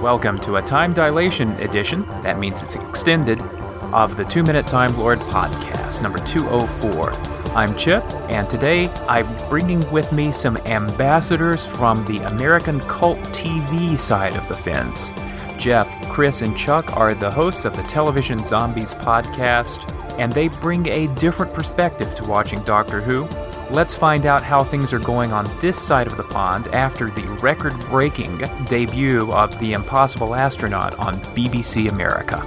Welcome to a time dilation edition, that means it's extended, of the Two Minute Time Lord podcast, number 204. I'm Chip, and today I'm bringing with me some ambassadors from the American cult TV side of the fence. Jeff, Chris, and Chuck are the hosts of the Television Zombies podcast, and they bring a different perspective to watching Doctor Who. Let's find out how things are going on this side of the pond after the record breaking debut of The Impossible Astronaut on BBC America.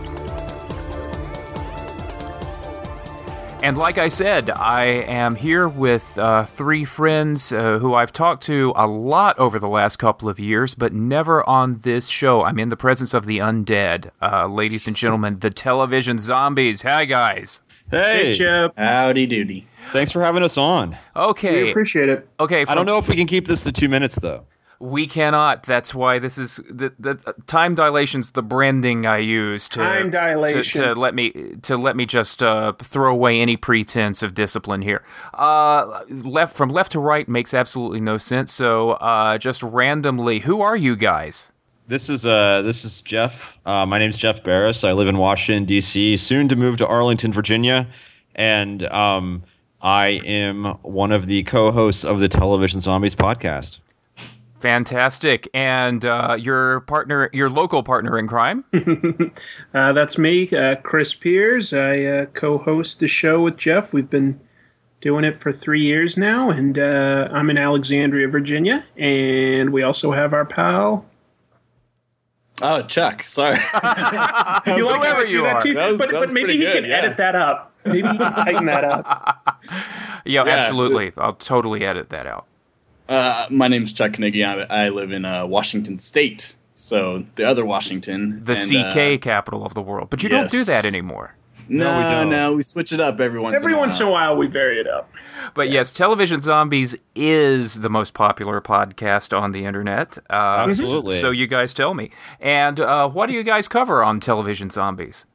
And like I said, I am here with uh, three friends uh, who I've talked to a lot over the last couple of years, but never on this show. I'm in the presence of the undead. Uh, ladies and gentlemen, the television zombies. Hi, guys. Hey, Hey, Chip. howdy doody. Thanks for having us on. Okay. We appreciate it. okay. I don't know if we can keep this to two minutes though. We cannot. That's why this is the, the time dilation's the branding I use to Time dilation. to, to let me to let me just uh, throw away any pretense of discipline here. Uh, left from left to right makes absolutely no sense. So uh, just randomly, who are you guys? This is uh this is Jeff. Uh, my name's Jeff Barris. I live in Washington D.C. Soon to move to Arlington, Virginia, and um, I am one of the co-hosts of the Television Zombies podcast. Fantastic, and uh, your partner, your local partner in crime. Uh, that's me, uh, Chris Piers. I uh, co-host the show with Jeff. We've been doing it for three years now, and uh, I'm in Alexandria, Virginia. And we also have our pal. Oh, Chuck. Sorry. You like Whoever us to do you are. too? That was- but that but maybe he good, can yeah. edit that up. Maybe he can tighten that up. Yeah, Yeah. absolutely. I'll totally edit that out. uh, my name's Chuck Knigge. I, I live in uh, Washington State, so the other Washington. The and, CK uh, capital of the world, but you don't do that anymore. no, we no, don't. no, we switch it up every once. Every in a once in a while. while, we vary it up. But yes, Television Zombies is the most popular podcast on the internet. Uh, Absolutely. So you guys tell me. And uh, what do you guys cover on Television Zombies?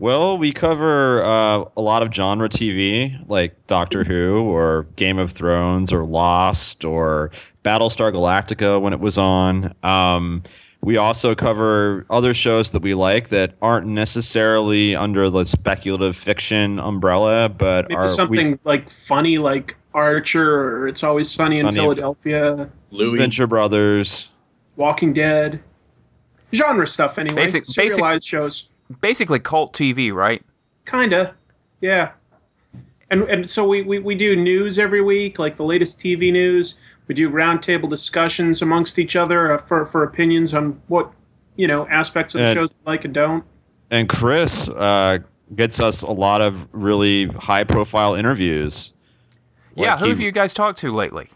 Well, we cover uh, a lot of genre TV, like Doctor Who or Game of Thrones or Lost or Battlestar Galactica when it was on. Um, we also cover other shows that we like that aren't necessarily under the speculative fiction umbrella, but Maybe are something we, like funny, like Archer, or It's Always Sunny in Sunny in- Philadelphia, Louis. Venture Brothers. Walking Dead, genre stuff. Anyway, Basic- basic- serialized shows. Basically, cult TV, right? Kinda, yeah. And and so we, we, we do news every week, like the latest TV news. We do roundtable discussions amongst each other uh, for for opinions on what you know aspects of the And- shows we like and don't. And Chris uh, gets us a lot of really high profile interviews. yeah, Like who he- have you guys talked to lately?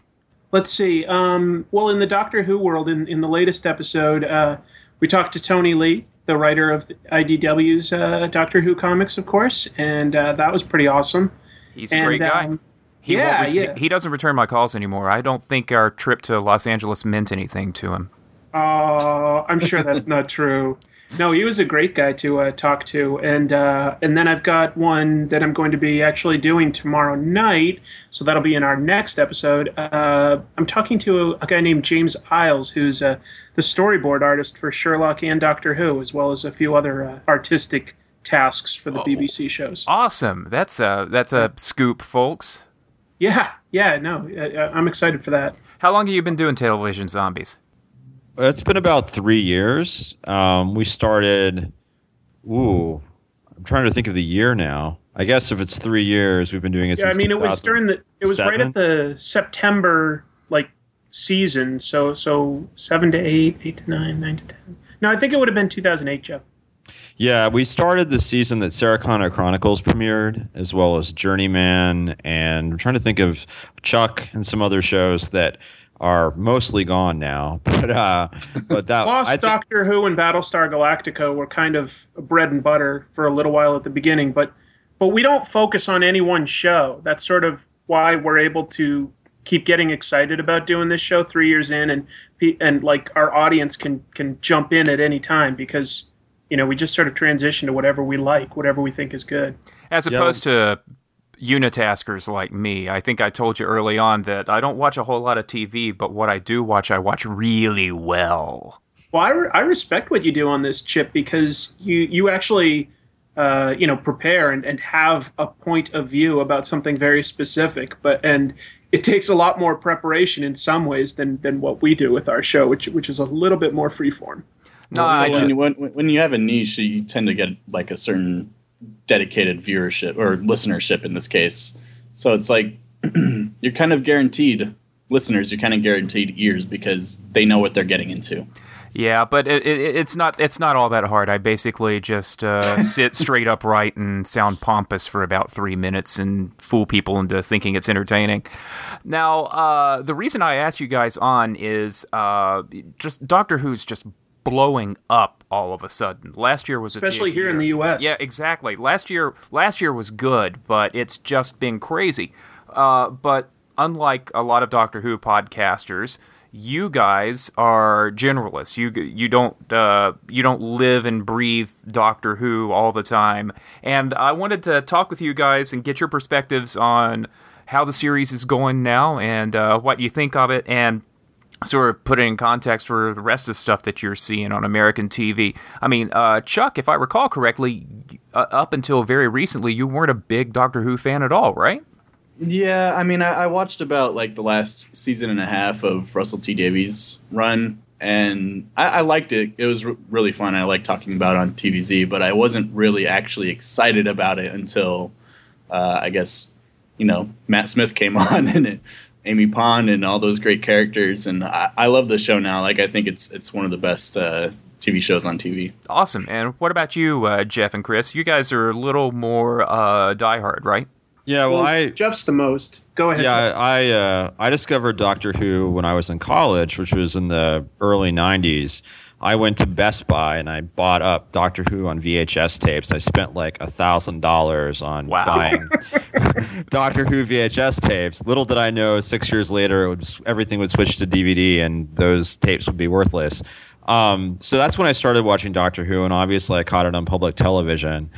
Let's see. Um, well, in the Doctor Who world, in, in the latest episode, uh, we talked to Tony Lee, the writer of IDW's uh, Doctor Who comics, of course, and uh, that was pretty awesome. He's a And, great guy. um, he yeah, re- yeah. He doesn't return my calls anymore. I don't think our trip to Los Angeles meant anything to him. Oh, I'm sure that's not true. No, he was a great guy to uh, talk to, and uh, and then I've got one that I'm going to be actually doing tomorrow night, so that'll be in our next episode. Uh, I'm talking to a, a guy named James Isles, who's uh, the storyboard artist for Sherlock and Doctor Who, as well as a few other uh, artistic tasks for the BBC shows. Awesome. That's a that's a scoop, folks. Yeah, yeah, no, uh, I'm excited for that. How long have you been doing Television Zombies? It's been about three years. Um, we started. Ooh, I'm trying to think of the year now. I guess if it's three years, we've been doing it Yeah, I since. mean, it was during the it was right at the September like season, so so seven to eight, eight to nine, nine to ten. No, I think it would have been 2008, Jeff. Yeah, we started the season that Sarah Connor Chronicles premiered, as well as Journeyman, and I'm trying to think of Chuck and some other shows that are mostly gone now. But uh, but that Lost think- Doctor Who and Battlestar Galactica were kind of bread and butter for a little while at the beginning, but but we don't focus on any one show. That's sort of why we're able to keep getting excited about doing this show three years in, and and like our audience can can jump in at any time because you know we just sort of transition to whatever we like, whatever we think is good. As Yeah. opposed to unitaskers like me. I think I told you early on that I don't watch a whole lot of TV, but what I do watch, I watch really well. Well, I, re- I respect what you do on this chip because you you actually uh, you know prepare and, and have a point of view about something very specific. But and it takes a lot more preparation in some ways than than what we do with our show, which which is a little bit more freeform. No, So I when, you, when, when you have a niche, you tend to get like a certain dedicated viewership or listenership in this case. So it's like you're kind of guaranteed listeners. You're kind of guaranteed ears because they know what they're getting into. Yeah, but it, it, it's not it's not all that hard. I basically just uh, sit straight upright and sound pompous for about three minutes and fool people into thinking it's entertaining. Now, uh, the reason I asked you guys on is uh, just Doctor Who's just blowing up all of a sudden. Last year was Especially here in the US. Yeah, exactly. Last year last year was good, but it's just been crazy. Uh, but unlike a lot of Doctor Who podcasters, you guys are generalists. You you don't uh, you don't live and breathe Doctor Who all the time. And I wanted to talk with you guys and get your perspectives on how the series is going now and uh, what you think of it and sort of put it in context for the rest of the stuff that you're seeing on American TV. I mean, uh, Chuck, if I recall correctly, uh, up until very recently, you weren't a big Doctor Who fan at all, right? Yeah, I mean, I, I watched about like the last season and a half of Russell T Davies' run, and I, I liked it. It was really fun. I liked talking about on TVZ, but I wasn't really actually excited about it until uh, I guess you know Matt Smith came on and it, Amy Pond and all those great characters, and I, I love the show now. Like I think it's it's one of the best uh, TV shows on TV. Awesome. And what about you, uh, Jeff and Chris? You guys are a little more uh, diehard, right? Yeah, well, I Jeff's the most. Go ahead. yeah Jeff. I uh, I discovered Doctor Who when I was in college, which was in the early '90s. I went to Best Buy and I bought up Doctor Who on VHS tapes. I spent like a thousand dollars on Wow. buying Doctor Who VHS tapes. Little did I know, six years later, it would, everything would switch to DVD and those tapes would be worthless. Um, so that's when I started watching Doctor Who, and obviously I caught it on public television.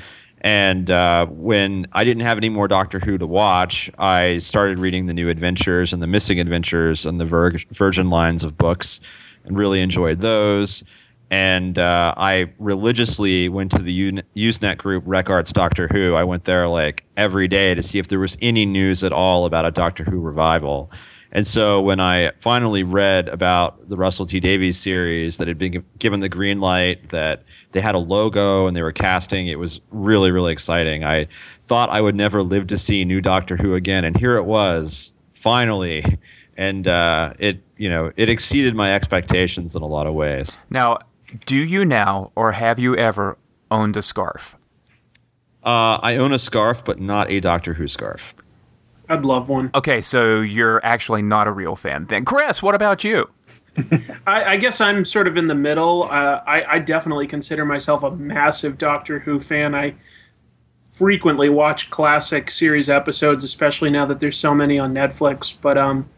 And uh, when I didn't have any more Doctor Who to watch, I started reading the New Adventures and the Missing Adventures and the Vir- Virgin lines of books, and really enjoyed those. And uh, I religiously went to the Usenet group Rec Arts Doctor Who. I went there like every day to see if there was any news at all about a Doctor Who revival. And so when I finally read about the Russell T Davies series that had been given the green light, that they had a logo and they were casting, it was really, really exciting. I thought I would never live to see new Doctor Who again, and here it was, finally. And uh, it, you know, it exceeded my expectations in a lot of ways. Now, do you now or have you ever owned a scarf? Uh, I own a scarf, but not a Doctor Who scarf. I'd love one. Okay, so you're actually not a real fan then. Chris, what about you? I, I guess I'm sort of in the middle. Uh, I, I definitely consider myself a massive Doctor Who fan. I frequently watch classic series episodes, especially now that there's so many on Netflix. But um,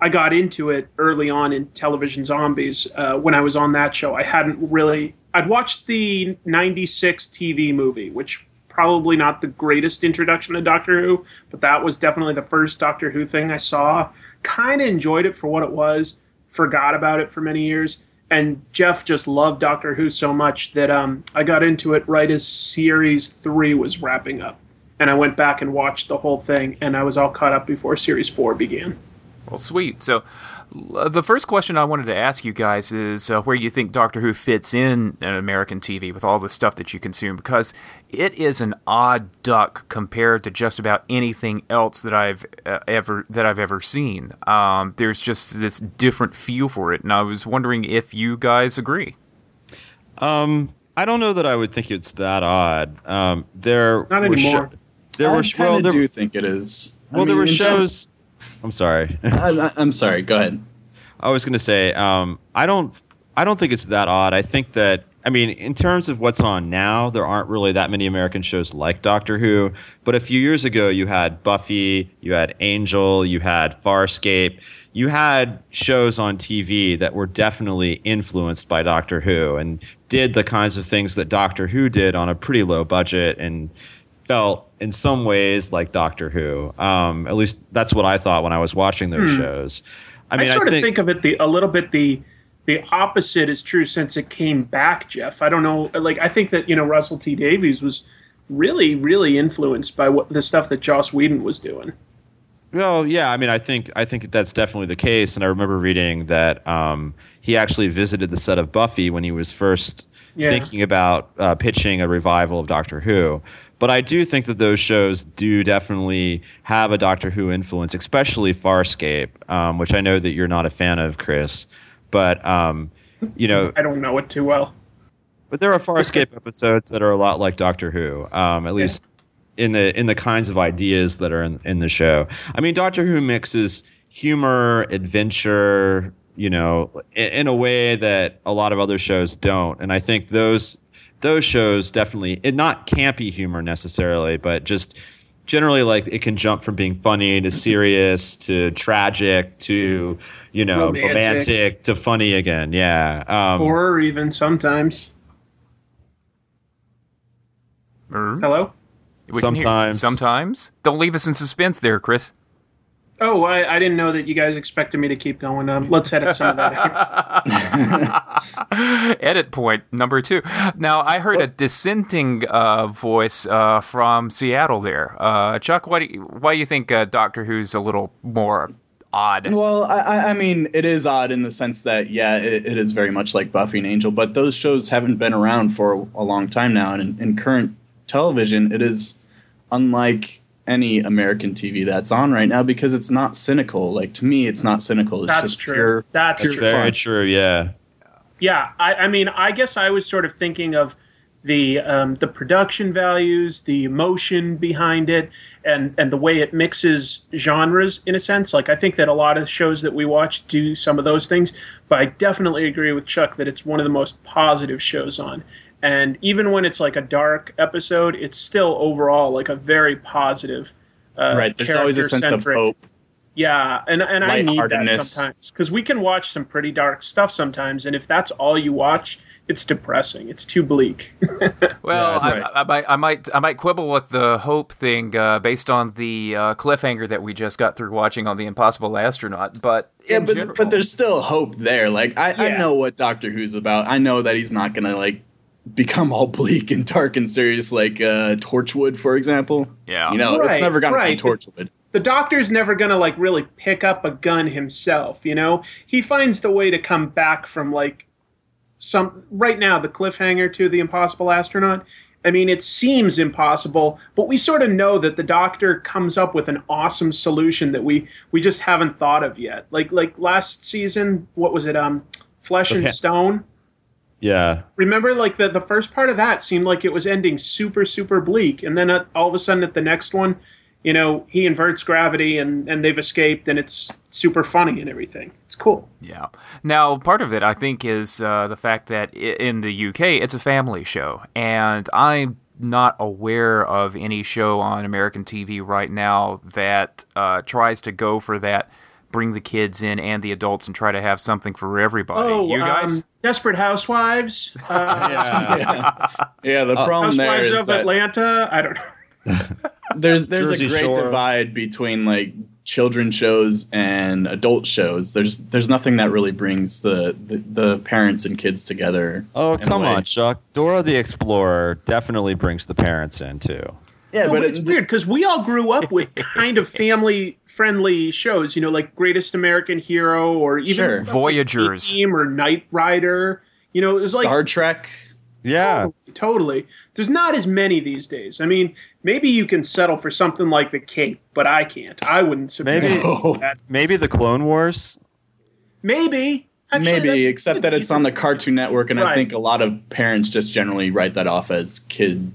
I got into it early on in Television Zombies uh, when I was on that show. I hadn't really. I'd watched the '96 TV movie, which probably not the greatest introduction to Doctor Who, but that was definitely the first Doctor Who thing I saw. Kind of enjoyed it for what it was. Forgot about it for many years. And Jeff just loved Doctor Who so much that um, I got into it right as series three was wrapping up. And I went back and watched the whole thing, and I was all caught up before series four began. Well, sweet. So, the first question I wanted to ask you guys is uh, where you think Doctor Who fits in in American TV with all the stuff that you consume, because it is an odd duck compared to just about anything else that I've uh, ever that I've ever seen. Um, there's just this different feel for it, and I was wondering if you guys agree. Um, I don't know that I would think it's that odd. Um, there Not were anymore. there I were kind well, of there, do think it is. I well, there were in some- shows. I'm sorry. I, I'm sorry. Go ahead. I was going to say, um, I don't, I don't think it's that odd. I think that, I mean, in terms of what's on now, there aren't really that many American shows like Doctor Who. But a few years ago, you had Buffy, you had Angel, you had Farscape, you had shows on TV that were definitely influenced by Doctor Who and did the kinds of things that Doctor Who did on a pretty low budget and felt in some ways like Doctor Who. Um, at least that's what I thought when I was watching those shows. I I, mean, I, sort think, of think of it the a little bit the the opposite is true since it came back, Jeff. I don't know. Like, I think that, you know, Russell T Davies was really, really influenced by what the stuff that Joss Whedon was doing. Well, yeah, I mean, I think I think that's definitely the case, and I remember reading that um, he actually visited the set of Buffy when he was first Yeah. thinking about uh, pitching a revival of Doctor Who. But I do think that those shows do definitely have a Doctor Who influence, especially Farscape, um, which I know that you're not a fan of, Chris. But um, you know, I don't know it too well. but there are Farscape episodes that are a lot like Doctor Who, um, at least in the in the kinds of ideas that are in, in the show. I mean, Doctor Who mixes humor, adventure, you know, in, in a way that a lot of other shows don't. And I think those those shows definitely, and not campy humor necessarily, but just generally like it can jump from being funny to serious to tragic to you know Romantic. romantic, to funny again. Yeah. Um, Horror, even sometimes. Hello? we can Sometimes. Sometimes. Don't leave us in suspense there, Chris. Oh, I, I didn't know that you guys expected me to keep going. Um, let's edit some of that out. Edit point number two. Now, I heard a dissenting uh, voice uh, from Seattle there. Uh, Chuck, why do you, why do you think uh, Doctor Who's a little more odd? Well, I, I- I mean, it is odd in the sense that, yeah, it, it is very much like Buffy and Angel, but those shows haven't been around for a long time now. And in, in current television, it is unlike any American TV that's on right now because it's not cynical. Like, to me, it's not cynical. It's That's just true. pure. That's pure true. Very fun. true. Yeah. Yeah, I, I mean, I guess I was sort of thinking of the um, the production values, the emotion behind it, and and the way it mixes genres in a sense. Like I think that a lot of shows that we watch do some of those things, but I definitely agree with Chuck that it's one of the most positive shows on. And even when it's like a dark episode, it's still overall like a very positive. Uh, Right. There's always a sense of hope. yeah, and and I need that sometimes because we can watch some pretty dark stuff sometimes, and if that's all you watch, it's depressing. It's too bleak. Well, Yeah, I, right. I, might, I might, I might quibble with the hope thing uh, based on the uh, cliffhanger that we just got through watching on the Impossible Astronaut. But Yeah, but, general- but there's still hope there. Like I, I know what Doctor Who's about. I know that he's not gonna like become all bleak and dark and serious like uh, Torchwood, for example. Yeah. you know, Right, it's never gonna right. be Torchwood. the doctor's never gonna like really pick up a gun himself. You know, he finds the way to come back from like some. Right now, the cliffhanger to the Impossible Astronaut. I mean, it seems impossible, but we sort of know that the doctor comes up with an awesome solution that we we just haven't thought of yet. Like like last season, what was it? Um, Flesh and Okay. Stone. Yeah. remember like the, the first part of that seemed like it was ending super super bleak and then uh, all of a sudden at the next one you know he inverts gravity and and they've escaped and it's super funny and everything it's cool Yeah. Now, part of it, I think, is uh, the fact that in the UK, it's a family show, and I'm not aware of any show on American TV right now that uh, tries to go for that, bring the kids in and the adults, and try to have something for everybody. oh you guys? um, desperate housewives uh, yeah. yeah, the problem there housewives is of that atlanta i don't know there's there's Jersey a great Shore. divide between like children shows and adult shows. There's there's nothing that really brings the the, the parents and kids together. Oh, come on, Chuck. Dora the Explorer definitely brings the parents in too. Yeah, No, but but it's it, weird because we all grew up with kind of family friendly shows, you know, like Greatest American Hero or even Sure. stuff like Voyagers. Or Knight Rider. You know, it was like Star Trek. Yeah. Totally, totally. There's not as many these days. I mean, maybe you can settle for something like the Cape, but I can't. I wouldn't submit Maybe- that. Maybe the Clone Wars. Maybe. Actually, Maybe, except that it's on the Cartoon Network, and I think a lot of parents just generally write that off as kid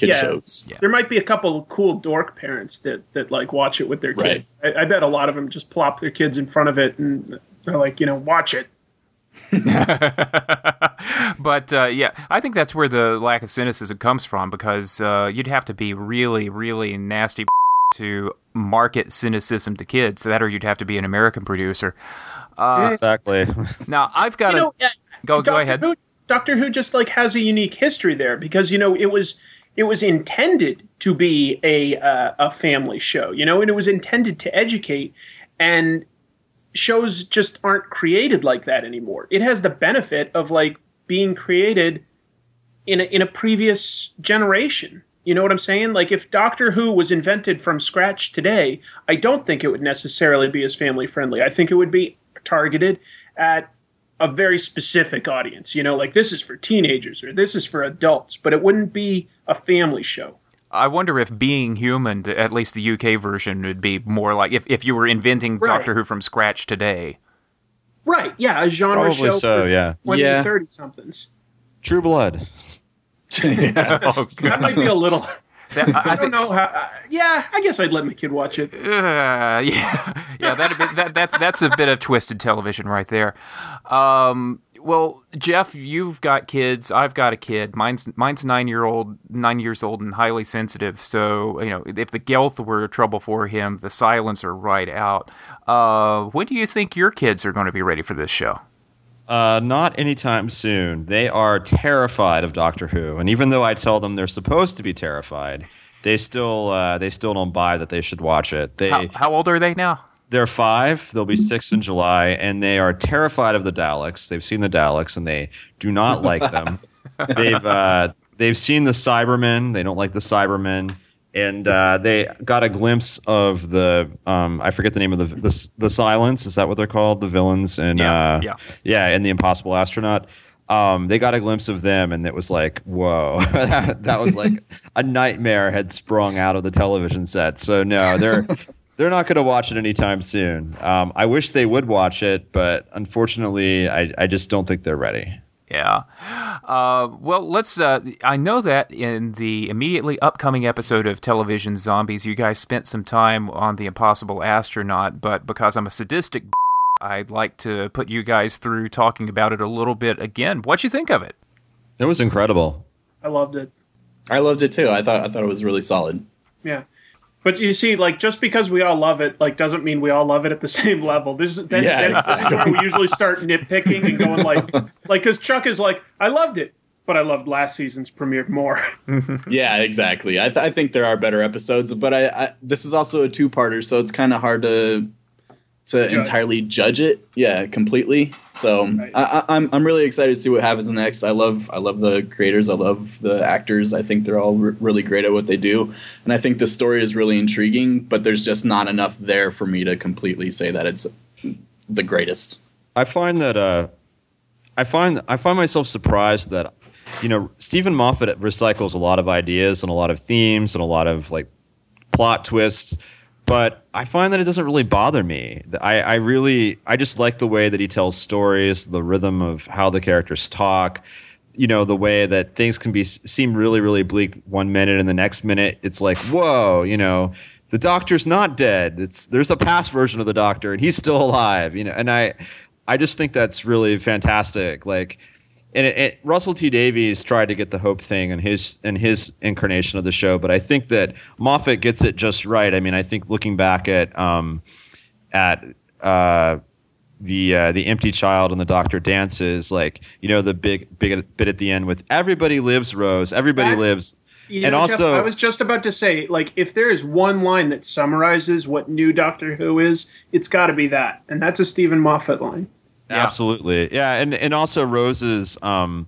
kid Yeah. shows. Yeah. There might be a couple of cool dork parents that that like watch it with their Right. kids. I, I bet a lot of them just plop their kids in front of it and they're like, you know, watch it. but uh, yeah, I think that's where the lack of cynicism comes from because uh, you'd have to be really, really nasty to market cynicism to kids. That, or you'd have to be an American producer. Uh, Exactly. now, I've got You to know, uh, go. Go ahead. Who, Doctor Who just like has a unique history there because you know it was it was intended to be a uh, a family show, you know, and it was intended to educate, and shows just aren't created like that anymore. It has the benefit of like being created in a, in a previous generation. You know what I'm saying? Like if Doctor Who was invented from scratch today, I don't think it would necessarily be as family friendly. I think it would be targeted at a very specific audience. You know, like this is for teenagers or this is for adults, but it wouldn't be a family show. I wonder if Being Human, at least the UK version, would be more like if, if you were inventing Right. Doctor Who from scratch today. Right. Yeah, a genre Probably show so, for yeah. 20 Yeah. 30 somethings. True Blood. yeah. Oh, That might be a little That- I, I don't know how uh, yeah, I guess I'd let my kid watch it. Uh, yeah, yeah, that, that that's that's a bit of twisted television right there. Um, well, Jeff, you've got kids. I've got a kid. Mine's mine's nine year old, nine years old, and highly sensitive. So you know, if the Gelth were trouble for him, the silence are right out. Uh, when do you think your kids are going to be ready for this show? Uh, not anytime soon. They are terrified of Doctor Who, and even though I tell them they're supposed to be terrified, they still uh, they still don't buy that they should watch it. They How, how old are they now? they're five. They'll be six in July, and they are terrified of the Daleks. They've seen the Daleks, and they do not like them. they've uh, they've seen the Cybermen. They don't like the Cybermen, and uh, they got a glimpse of the um, I forget the name of the, the the Silence. Is that what they're called? The villains and Yeah, uh, yeah. yeah, and the Impossible Astronaut. Um, they got a glimpse of them, and it was like, whoa, that, that was like a nightmare had sprung out of the television set. So no, they're they're not going to watch it anytime soon. Um, I wish they would watch it, but unfortunately, I, I just don't think they're ready. Yeah. Uh, well, let's. Uh, I know that in the immediately upcoming episode of Television Zombies, you guys spent some time on the Impossible Astronaut, but because I'm a sadistic, I'd like to put you guys through talking about it a little bit again. What'd you think of it? It was incredible. I loved it. I loved it too. I thought I thought it was really solid. Yeah. But you see, like, just because we all love it, like, doesn't mean we all love it at the same level. This is then, Yeah, then exactly. where we usually start nitpicking and going like, like, because Chuck is like, I loved it, but I loved last season's premiere more. Yeah, exactly. I, th- I think there are better episodes, but I, I this is also a two-parter, so it's kind of hard to to Judge. entirely judge it. Yeah, completely. So Right. I, I, I'm I'm really excited to see what happens next. I love I love the creators. I love the actors. I think they're all re- really great at what they do, and I think the story is really intriguing. But there's just not enough there for me to completely say that it's the greatest. I find that uh, I find I find myself surprised that you know Steven Moffat recycles a lot of ideas and a lot of themes and a lot of like plot twists, but I find that it doesn't really bother me. I, I really I just like the way that he tells stories, the rhythm of how the characters talk. You know the way that things can be seem really really bleak one minute and the next minute it's like whoa you know the doctor's not dead it's there's a past version of the doctor and he's still alive you know and I I just think that's really fantastic. Like, and it, it, Russell T Davies tried to get the hope thing in his in his incarnation of the show, but I think that Moffat gets it just right. I mean, I think looking back at um, at uh, the uh, the empty child and the doctor dances, like you know the big big bit at the end with everybody lives, Rose, everybody That- lives. You And know, Jeff, also- I was just about to say, like, if there is one line that summarizes what new Doctor Who is, it's got to be that, and that's a Steven Moffat line. Yeah. Absolutely, yeah, and and also Rose's um,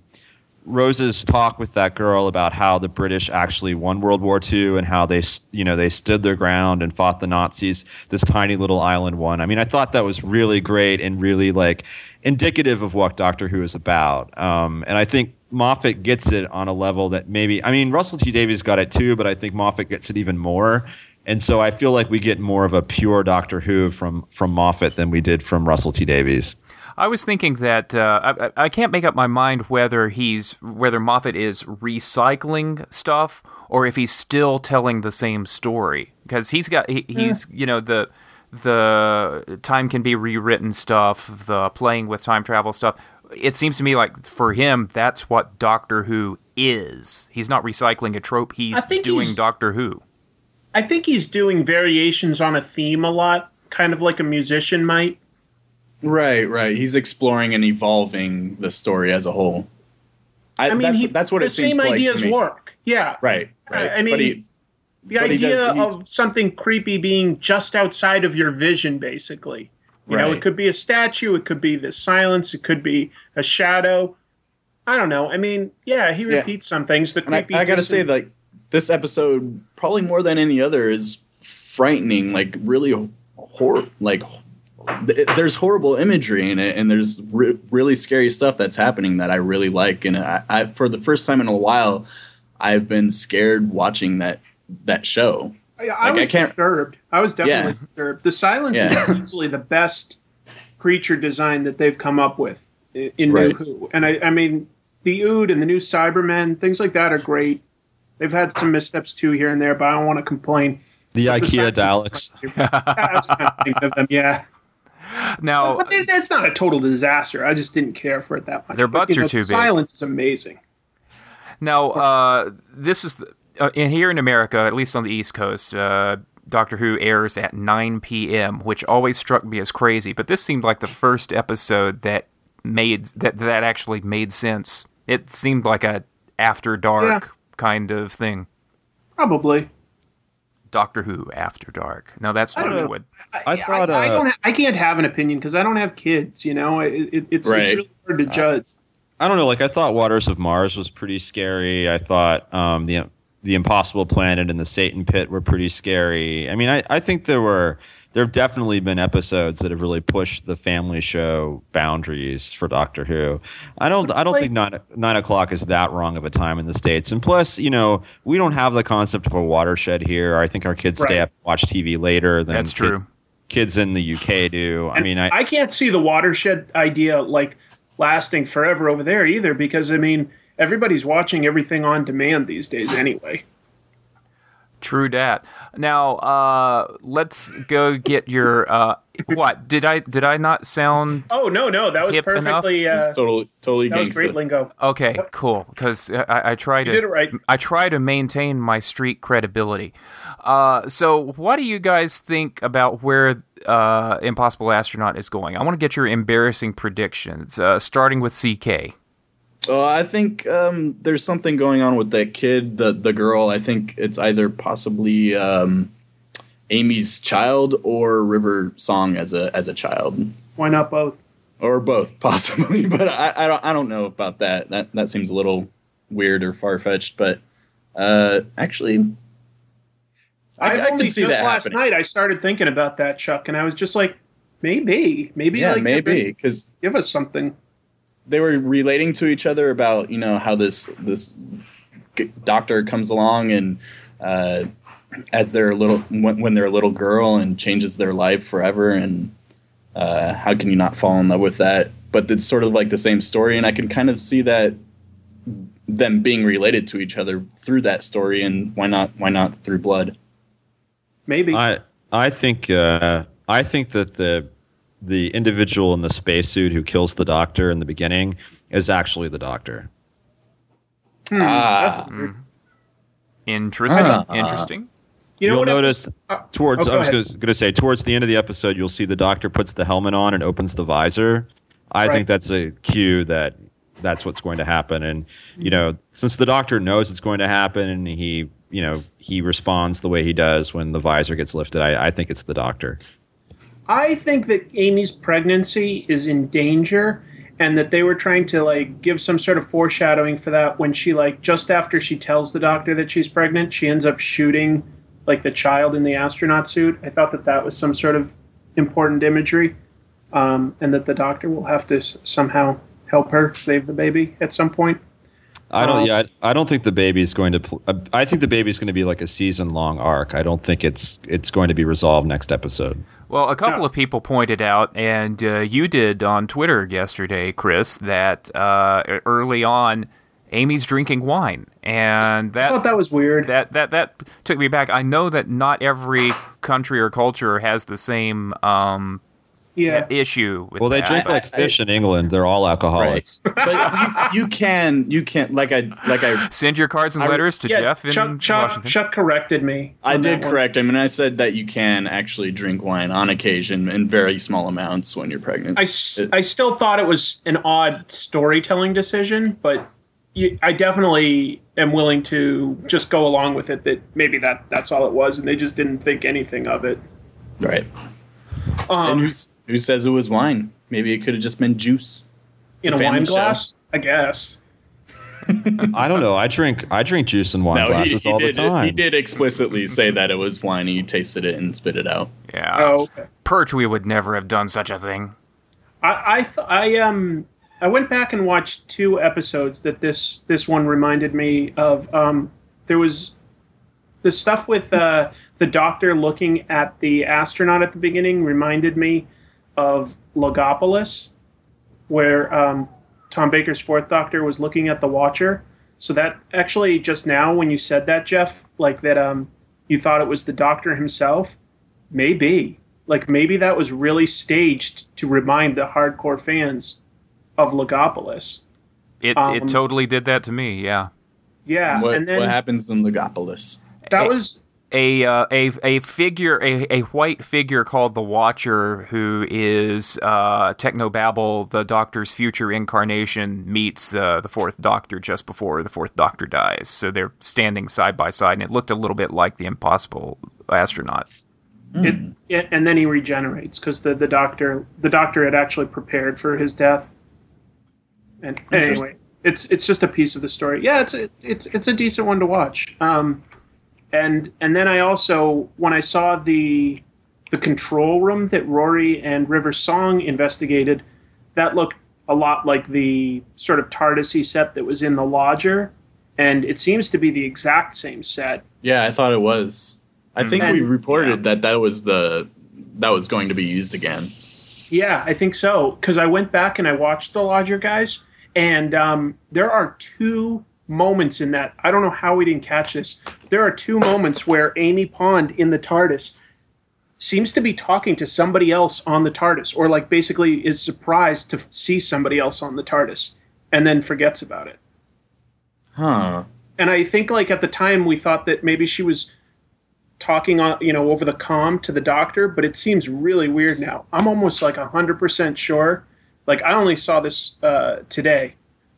Rose's talk with that girl about how the British actually won World War II and how they you know they stood their ground and fought the Nazis. This tiny little island won. I mean, I thought that was really great and really like indicative of what Doctor Who is about. Um, and I think Moffat gets it on a level that maybe I mean Russell T Davies got it too, but I think Moffat gets it even more. And so I feel like we get more of a pure Doctor Who from from Moffat than we did from Russell T Davies. I was thinking that uh, I, I- I can't make up my mind whether he's whether Moffat is recycling stuff or if he's still telling the same story because he's got he, he's you know the the time can be rewritten stuff, the playing with time travel stuff. It seems to me like for him that's what Doctor Who is. He's not recycling a trope. He's doing he's- Doctor Who. I think he's doing variations on a theme a lot, kind of like a musician might. Right, right. He's exploring and evolving the story as a whole. I, I mean, that's he- that's what it seems same like ideas to me. work. Yeah, Right, right. I mean, but he, the idea does- he- of something creepy being just outside of your vision, basically. You know, it could be a statue, it could be the silence, it could be a shadow. I don't know. I mean, yeah, he Yeah. repeats some things. The And I, creepy. I gotta say, like this episode, probably more than any other, is frightening. Like really, hor like there's horrible imagery in it, and there's re- really scary stuff that's happening that I really like. And I, I, for the first time in a while, I've been scared watching that that show. Oh, I, I Like, was disturbed. I was definitely Yeah. disturbed. The silence Yeah. is easily the best creature design that they've come up with in Right. New Who. And I, I mean, the Ood and the new Cybermen, things like that are great. They've had some missteps too here and there, but I don't want to complain. The But IKEA silence- Daleks. I was kind of of them, yeah. Now, But they- that's not a total disaster. I just didn't care for it that much. Their butts you are know, too the big. Silence is amazing. now uh, this is the, uh, in here in America, at least on the East Coast. Uh, Doctor Who airs at 9 p.m., which always struck me as crazy. But this seemed like the first episode that made that that actually made sense. It seemed like a after dark kind of thing. Probably. Doctor Who After Dark. Now that's I don't. Torchwood. I thought, I, uh, don't. Ha- I can't have an opinion because I don't have kids. You know, it, it, it's, Right. it's really hard to judge. I don't know. Like I thought, Waters of Mars was pretty scary. I thought um, the the Impossible Planet and the Satan Pit were pretty scary. I mean, I, I think there were there have definitely been episodes that have really pushed the family show boundaries for Doctor Who. I don't I don't think nine nine o'clock is that wrong of a time in the states. And plus, you know, we don't have the concept of a watershed here. I think our kids stay up and watch TV later than That's kid- true. kids in the UK do. I mean, I, I can't see the watershed idea like lasting forever over there either because I mean everybody's watching everything on demand these days anyway. True dat. Now, uh, let's go get your uh, what? Did I did I not sound Oh no, no, that was perfectly. Uh, It's totally totally that was great lingo. okay? Cool, because I, I try to You did it right. I try to maintain my street credibility. Uh, so, what do you guys think about where uh, Impossible Astronaut is going? I want to get your embarrassing predictions, uh, starting with CK. Oh, I think um, there's something going on with that kid, the the girl. I think it's either possibly um, Amy's child or River Song as a as a child, Why not both? or both possibly. But I, I don't I don't know about that. That that seems a little weird or far fetched. But uh, actually, I, I only could see just that last happening. night I started thinking about that, Chuck, and I was just like, maybe, maybe, Yeah, like, maybe because give us something. They were relating to each other about you know how this this doctor comes along and uh, as they're a little when, when they're a little girl and changes their life forever and uh, how can you not fall in love with that but it's sort of like the same story and i can kind of see that them being related to each other through that story and why not why not through blood Maybe. I I think uh, I think that the the individual in the spacesuit who kills the doctor in the beginning is actually the doctor. Hmm, Ah. Interesting. Ah. Interesting. You you'll what? notice uh, towards oh, go I was going to say towards the end of the episode you'll see the doctor puts the helmet on and opens the visor. I Right. think that's a cue that that's what's going to happen and you know since the doctor knows it's going to happen and he you know he responds the way he does when the visor gets lifted I, I think it's the doctor. I think that Amy's pregnancy is in danger and that they were trying to like give some sort of foreshadowing for that when she like just after she tells the doctor that she's pregnant, she ends up shooting like the child in the astronaut suit. I thought that that was some sort of important imagery. Um, and that the doctor will have to s- somehow help her save the baby at some point. I don't. Um, yeah, I, I don't think the baby's going to. Pl- uh, I think the baby's going to be like a season long arc. I don't think it's it's going to be resolved next episode. Well, a couple Yeah. of people pointed out, and uh, you did on Twitter yesterday, Chris, that uh, early on, Amy's drinking wine, and I that thought that was weird. that that that took me back. I know that not every country or culture has the same um, yeah. issue with Well, they that, drink but- like fish in England. They're all alcoholics. but you, you can you can like i like i Send your cards and I- letters to yeah, Jeff in Chuck, Chuck, Washington. Chuck corrected me. I did correct him, and I said that you can actually drink wine on occasion in very small amounts when you're pregnant. I, I still thought it was an odd storytelling decision, but you, I definitely am willing to just go along with it. That maybe that that's all it was, and they just didn't think anything of it. right. Um, and who's Who says it was wine? Maybe it could have just been juice. It's in a, family wine show. glass, I guess. I don't know. I drink I drink juice in wine No, he, glasses he all did. the time. He did explicitly say that it was wine. He tasted it and spit it out. Yeah. Oh, okay. Perch, we would never have done such a thing. I I, th- I um I went back and watched two episodes that this this one reminded me of. Um, there was the stuff with uh, the doctor looking at the astronaut at the beginning reminded me of Logopolis, where um, Tom Baker's fourth Doctor was looking at the Watcher. So that actually just now when you said that, Jeff, like that um you thought it was the Doctor himself, maybe like maybe that was really staged to remind the hardcore fans of Logopolis. It Um, it totally did that to me. Yeah. Yeah, what, and then what happens in Logopolis? that was a uh, a a figure a, a white figure called the Watcher who is uh, Technobabble, the Doctor's future incarnation, meets the the Fourth Doctor just before the Fourth Doctor dies. So they're standing side by side, and it looked a little bit like the Impossible Astronaut. it, it, and then he regenerates because the, the doctor the doctor had actually prepared for his death. And anyway, it's it's just a piece of the story. Yeah, it's a, it's it's a decent one to watch. Um, and and then I also when I saw the the control room that Rory and River Song investigated, that looked a lot like the sort of TARDIS set that was in the lodger, and it seems to be the exact same set. Yeah, I thought it was. I think we And- reported that that was the that was going to be used again. Yeah, I think so. Because I went back and I watched the Lodger guys, and um, there are two moments in that. I don't know how we didn't catch this. There are two moments where Amy Pond in the TARDIS seems to be talking to somebody else on the TARDIS, or like basically is surprised to see somebody else on the TARDIS, and then forgets about it. Huh. And I think like at the time we thought that maybe she was talking on you know over the comm to the doctor, but it seems really weird now. I'm almost like hundred percent sure. Like I only saw this uh, today,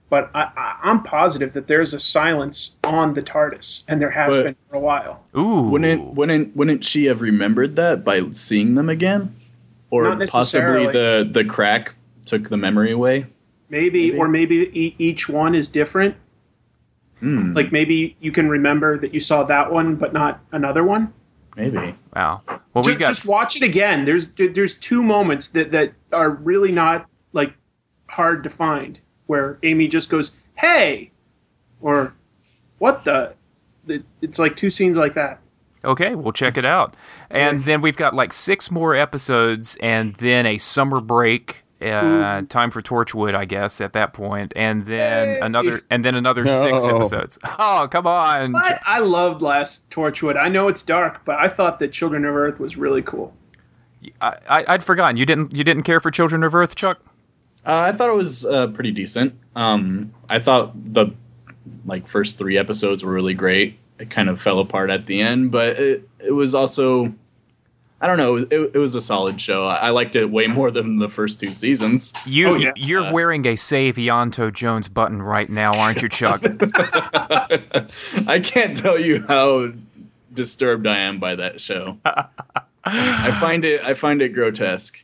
but I, I, I'm positive that there's a silence on the TARDIS, and there has But- been for a while. Ooh. Wouldn't wouldn't wouldn't she have remembered that by seeing them again, or Not possibly the the crack took the memory away? Maybe, Maybe. or maybe e- each one is different. Hmm. Like maybe you can remember that you saw that one, but not another one. Maybe. wow. Well, we just, got just watch it again. There's there's two moments that that are really not like hard to find where Amy just goes, "Hey," or "What the." It's like two scenes like that. Okay, we'll check it out. And then we've got like six more episodes and then a summer break. Uh, time for Torchwood, I guess, at that point, and then Yay. another, and then another six episodes. Oh, come on! But I loved last Torchwood. I know it's dark, but I thought that Children of Earth was really cool. I, I, I'd forgotten you didn't, you didn't care for Children of Earth, Chuck. Uh, I thought it was uh, pretty decent. Um, I thought the like first three episodes were really great. It kind of fell apart at the end, but it it was also I don't know. It was, it, it was a solid show. I, I liked it way more than the first two seasons. You, Oh, yeah. you're Uh, wearing a Save Ianto Jones button right now, aren't you, Chuck? I can't tell you how disturbed I am by that show. I find it I find it grotesque.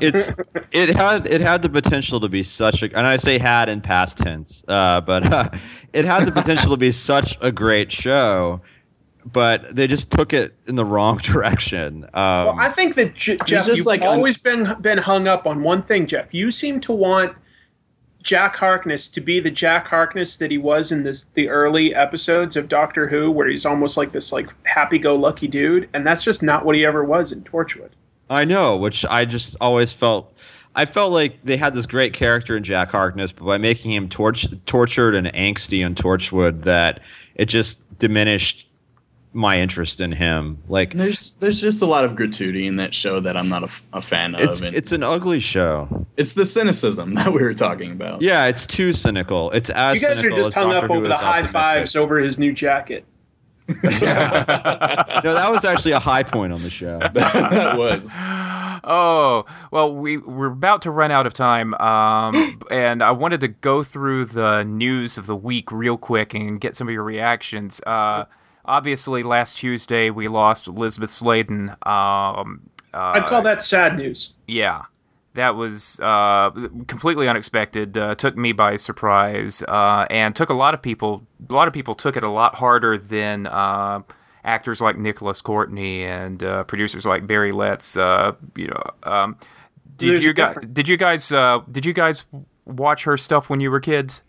It's it had it had the potential to be such a and I say had in past tense, uh, but uh, it had the potential to be such a great show, but they just took it in the wrong direction. Um, Well, I think that J- Jeff, just you've like un- always been been hung up on one thing, Jeff. You seem to want Jack Harkness to be the Jack Harkness that he was in this the early episodes of Doctor Who, where he's almost like this like happy-go-lucky dude, and that's just not what he ever was in Torchwood. I know, which I just always felt. I felt like they had this great character in Jack Harkness, but by making him torch, tortured and angsty in Torchwood, that it just diminished my interest in him. Like there's there's just a lot of gratuity in that show that I'm not a, f- a fan it's of. And it's an ugly show. it's the cynicism that we were talking about. Yeah, it's too cynical. It's as You guys are just as hung Doctor up over the is high optimistic. fives over his new jacket. no, that was actually a high point on the show. that was. Oh well, we we're about to run out of time, um, and I wanted to go through the news of the week real quick and get some of your reactions. Uh, obviously, last Tuesday we lost Elizabeth Sladen. Um, Uh, I'd call that sad news. Yeah, that was uh, completely unexpected. Uh, took me by surprise, uh, and took a lot of people. A lot of people took it a lot harder than uh, actors like Nicholas Courtney and uh, producers like Barry Letts. Uh, you know, um, did you guys? Did you guys? Uh, did you guys watch her stuff when you were kids?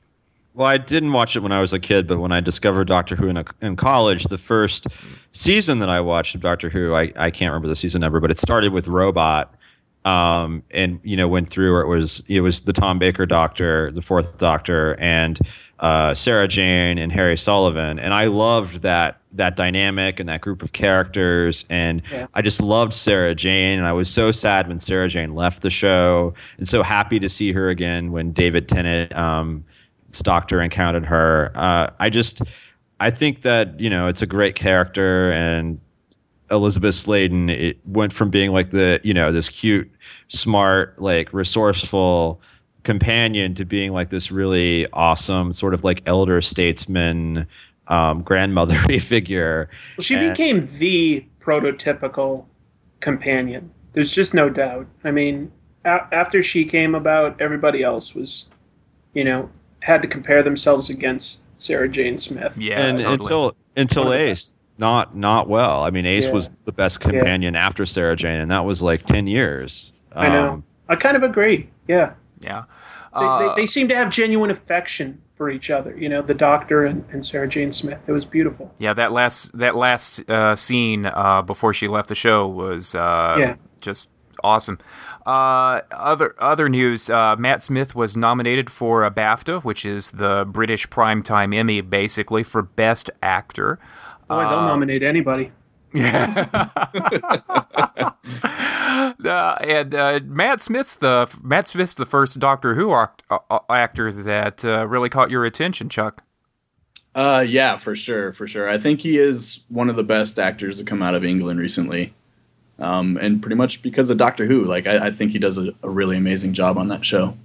Well, I didn't watch it when I was a kid, but when I discovered Doctor Who in, a, in college, the first season that I watched of Doctor Who, I, I can't remember the season number, but it started with Robot, um, and you know went through where it was it was the Tom Baker Doctor, the Fourth Doctor, and uh, Sarah Jane and Harry Sullivan, and I loved that that dynamic and that group of characters, and Yeah. I just loved Sarah Jane, and I was so sad when Sarah Jane left the show, and so happy to see her again when David Tennant. Um, Doctor encountered her. Uh, I just, I think that you know it's a great character, and Elizabeth Sladen it went from being like the you know this cute, smart, like resourceful companion to being like this really awesome sort of like elder statesman, um, grandmothery figure. Well, she And- became the prototypical companion. There's just no doubt. I mean, a- after she came about, everybody else was, you know, had to compare themselves against Sarah Jane Smith. Yeah, and totally. until until One of Ace, not not well. I mean, Ace Yeah. was the best companion after Sarah Jane, and that was like ten years. I know. Um, I kind of agree. Yeah. yeah. They, Uh, they, they seem to have genuine affection for each other. You know, the Doctor and, and Sarah Jane Smith. It was beautiful. Yeah, that last that last uh, scene uh, before she left the show was uh, Yeah. just awesome. Uh, other other news: uh, Matt Smith was nominated for a BAFTA, which is the British Primetime Emmy, basically for Best Actor. Boy, they'll nominate anybody. Uh, and uh, Matt Smith's the Matt Smith's the first Doctor Who act, uh, actor that uh, really caught your attention, Chuck. Uh, yeah, for sure, for sure. I think he is one of the best actors to come out of England recently, um, and pretty much because of Doctor Who. Like, I, I think he does a, a really amazing job on that show.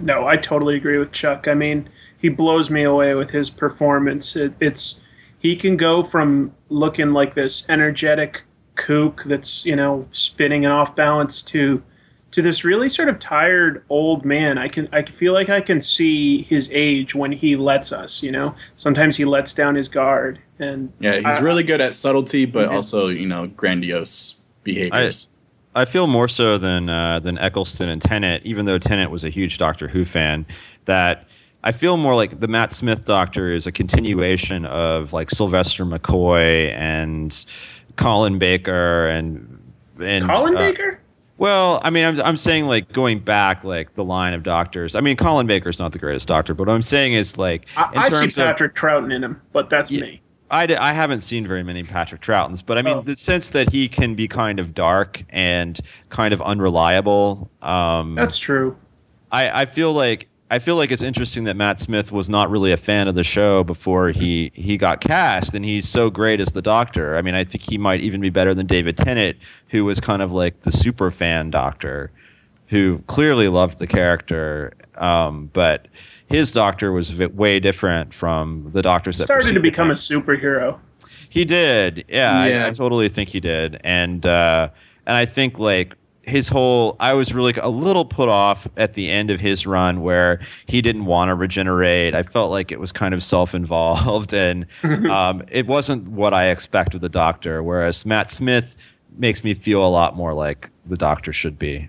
No, I totally agree with Chuck. I mean, he blows me away with his performance. It, it's he can go from looking like this energetic kook that's you know spinning and off balance to to this really sort of tired old man. I can I feel like I can see his age when he lets us. You know, sometimes he lets down his guard, and Yeah, he's I- really good at subtlety, but Yeah. also you know grandiose behaviors. I feel more so than uh, than Eccleston and Tennant, even though Tennant was a huge Doctor Who fan. That I feel more like the Matt Smith Doctor is a continuation of like Sylvester McCoy and Colin Baker and and Colin uh, Baker. Well, I mean, I'm I'm saying like going back like the line of doctors. I mean, Colin Baker's not the greatest doctor, but what I'm saying is like I, in I see terms of Patrick Troughton in him, but that's Yeah. me. I, d- I haven't seen very many Patrick Troughtons, but I mean Oh. the sense that he can be kind of dark and kind of unreliable. Um, That's true. I, I feel like I feel like it's interesting that Matt Smith was not really a fan of the show before he he got cast, and he's so great as the Doctor. I mean, I think he might even be better than David Tennant, who was kind of like the super fan Doctor, who clearly loved the character, um, but his Doctor was v- way different from the Doctors that Started to become him. a superhero. He did, yeah. I- I, totally think he did, and uh, and I think like his whole. I was really a little put off at the end of his run where he didn't want to regenerate. I felt like it was kind of self-involved, and um, it wasn't what I expect of the Doctor. Whereas Matt Smith makes me feel a lot more like the Doctor should be.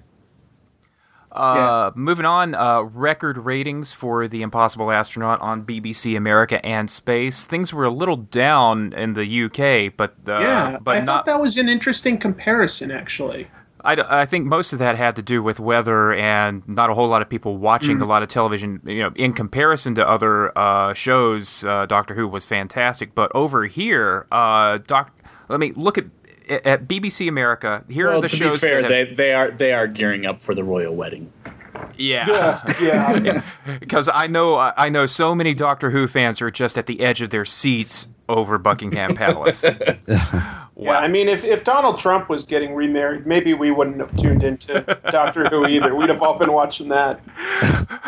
Uh, Moving on, uh, record ratings for The Impossible Astronaut on BBC America and Space. Things were a little down in the UK, but uh, yeah, but I not. thought that was an interesting comparison, actually. I, d- I think most of that had to do with weather and not a whole lot of people watching Mm. a lot of television. You know, in comparison to other uh, shows, uh, Doctor Who was fantastic. But over here, uh, Doc, let me look at at BBC America. Here Well, are the to shows. be fair, that have- they they are they are gearing up for the royal wedding. yeah. yeah. because I know I know so many Doctor Who fans are just at the edge of their seats over Buckingham Palace. Yeah, I mean, if, if Donald Trump was getting remarried, maybe we wouldn't have tuned into Doctor Who either. We'd have all been watching that.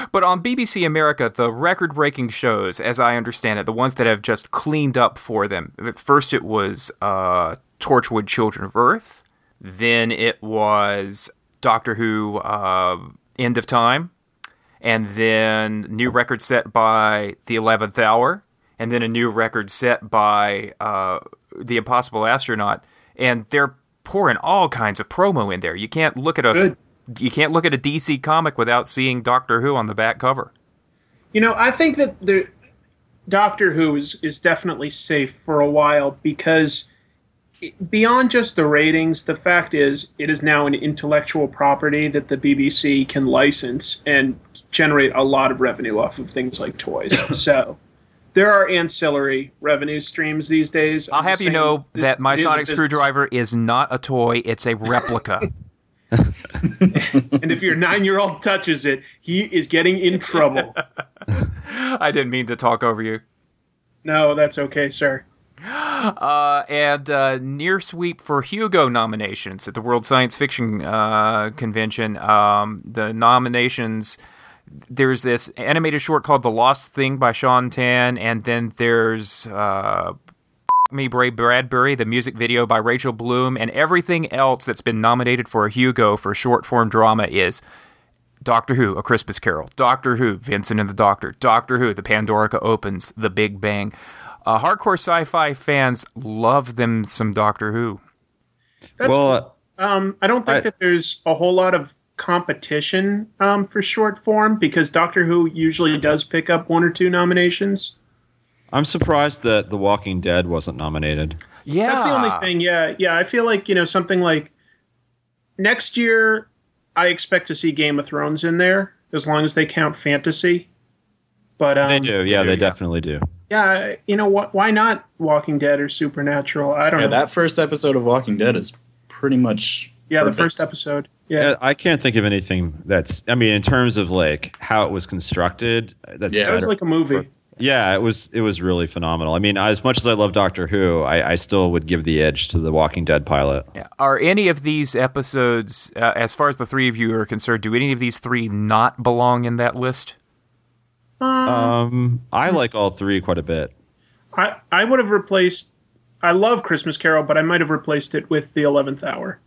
but on BBC America, the record-breaking shows, as I understand it, the ones that have just cleaned up for them. At first, it was uh, Torchwood: Children of Earth. Then it was Doctor Who uh, End of Time. And then new record set by The Eleventh Hour. And then a new record set by uh, The Impossible Astronaut. And they're pouring all kinds of promo in there. You can't look at a Good. you can't look at a DC comic without seeing Doctor Who on the back cover. You know, I think that the Doctor Who is, is definitely safe for a while because beyond just the ratings, the fact is it is now an intellectual property that the BBC can license and generate a lot of revenue off of things like toys. so there are ancillary revenue streams these days. I'll I'm have you know it- that my it is a sonic screwdriver is not a toy; it's a replica. And if your nine year old touches it, he is getting in trouble. I didn't mean to talk over you. No, that's okay, sir. Uh, and uh, near sweep for Hugo nominations at the World Science Fiction uh, Convention. Um, the nominations there's this animated short called The Lost Thing by Shaun Tan, and then there's uh, Me Ray Bradbury, the music video by Rachel Bloom, and everything else that's been nominated for a Hugo for short form drama is Doctor Who, A Christmas Carol, Doctor Who, Vincent and the Doctor, Doctor Who, The Pandorica Opens, The Big Bang. Uh, hardcore sci-fi fans love them some Doctor Who. That's well, Um, I don't think I- that there's a whole lot of competition um, for short form because Doctor Who usually does pick up one or two nominations. I'm surprised that The Walking Dead wasn't nominated. Yeah, That's the only thing. Yeah, yeah. I feel like you know something like next year. I expect to see Game of Thrones in there as long as they count fantasy. But um, they do, yeah, do, they yeah. definitely do. yeah, you know what? Why not Walking Dead or Supernatural? I don't Yeah, know. that first episode of Walking Dead is pretty much yeah, the first episode. Yeah. Yeah, I can't think of anything that's. I mean, in terms of like how it was constructed, that's Yeah. It was like a movie. yeah, it was. It was really phenomenal. I mean, as much as I love Doctor Who, I, I still would give the edge to the Walking Dead pilot. Yeah. Are any of these episodes, uh, as far as the three of you are concerned, do any of these three not belong in that list? Um, I like all three quite a bit. I, I would have replaced. I love Christmas Carol, but I might have replaced it with the Eleventh Hour.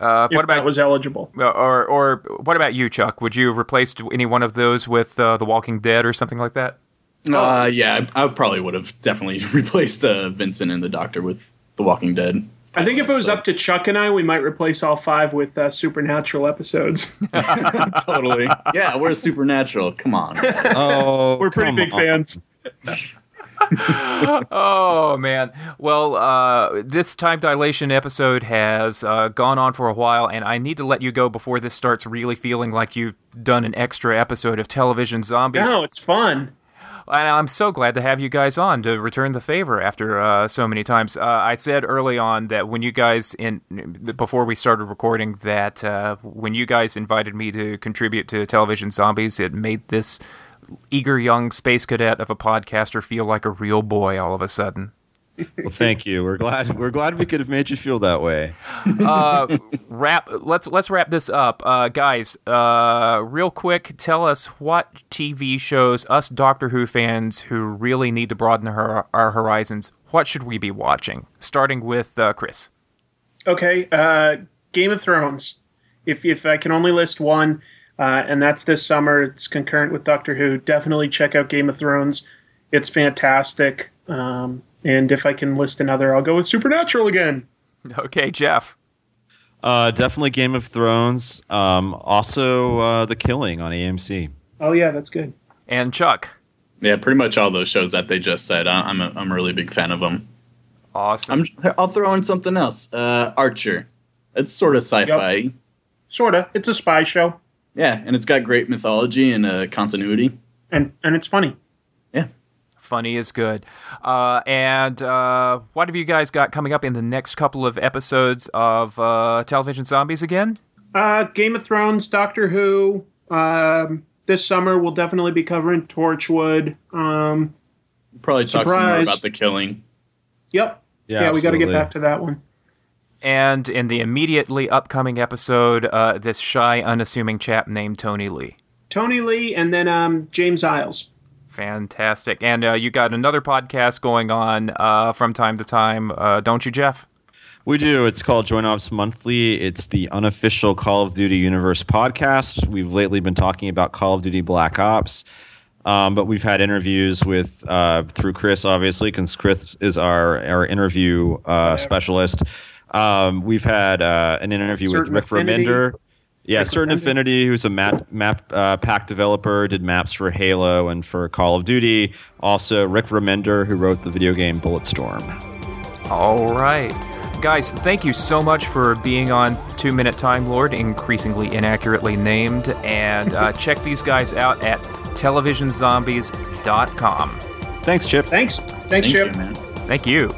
Uh, If what that about was eligible? or or what about you, Chuck? Would you have replaced any one of those with uh, The Walking Dead or something like that? Uh, yeah, I, I probably would have definitely replaced uh, Vincent and the Doctor with The Walking Dead. I think if it was So- up to Chuck and I, we might replace all five with uh, supernatural episodes. totally. Yeah, we're supernatural. Come on. Oh, We're pretty big on. fans. oh man. Well, uh, this time dilation episode has uh, gone on for a while, and I need to let you go before this starts really feeling like you've done an extra episode of television zombies. No, it's fun. And I'm so glad to have you guys on to return the favor after uh, so many times. Uh, I said early on that when you guys in before we started recording that uh, when you guys invited me to contribute to television zombies, it made this eager young space cadet of a podcaster feel like a real boy all of a sudden. Well, thank you. We're glad. We're glad we could have made you feel that way. uh, wrap. Let's let's wrap this up, uh, guys. Uh, real quick, tell us what TV shows us Doctor Who fans who really need to broaden our, our horizons. What should we be watching? Starting with uh, Chris. Okay, uh, Game of Thrones. If if I can only list one, uh, and that's this summer, it's concurrent with Doctor Who. Definitely check out Game of Thrones. It's fantastic. Um, and if I can list another, I'll go with Supernatural again. Okay, Jeff. Uh, definitely Game of Thrones. Um, also, uh, The Killing on AMC. Oh yeah, that's good. And Chuck. yeah, pretty much all those shows that they just said. I, I'm a, I'm a really big fan of them. Awesome. I'm, I'll throw in something else. Uh, Archer. It's sort of sci-fi. Sorta. It's a spy show, Yeah, and it's got great mythology and uh, continuity. and and it's funny. Yeah. Funny is good. Uh, and uh, what have you guys got coming up in the next couple of episodes of uh, Television Zombies again? Uh, Game of Thrones, Doctor Who. Um, this summer we'll definitely be covering Torchwood. Um, Probably talk some more about the killing. yep. Yeah, we got to get back to that one. And in the immediately upcoming episode, uh, this shy, unassuming chap named Tony Lee. Tony Lee and then um, James Isles. Fantastic. And uh, you got another podcast going on uh, from time to time, uh, don't you, Jeff? We do. It's called Joint Ops Monthly. It's the unofficial Call of Duty Universe podcast. We've lately been talking about Call of Duty Black Ops, um, but we've had interviews with uh, through Chris, obviously, because Chris is our our interview uh, specialist. Um, we've had uh, an interview Certain with Rick Affinity. Remender. Yeah, Rick Certain Remender. Affinity, who's a map map uh, pack developer, did maps for Halo and for Call of Duty. Also, Rick Remender, who wrote the video game Bulletstorm. All right. Guys, thank you so much for being on Two Minute Time Lord, increasingly inaccurately named. And uh, check these guys out at televisionzombies.com. Thanks, Chip. Thanks. Thanks, Thank Chip. you, man. Thank you.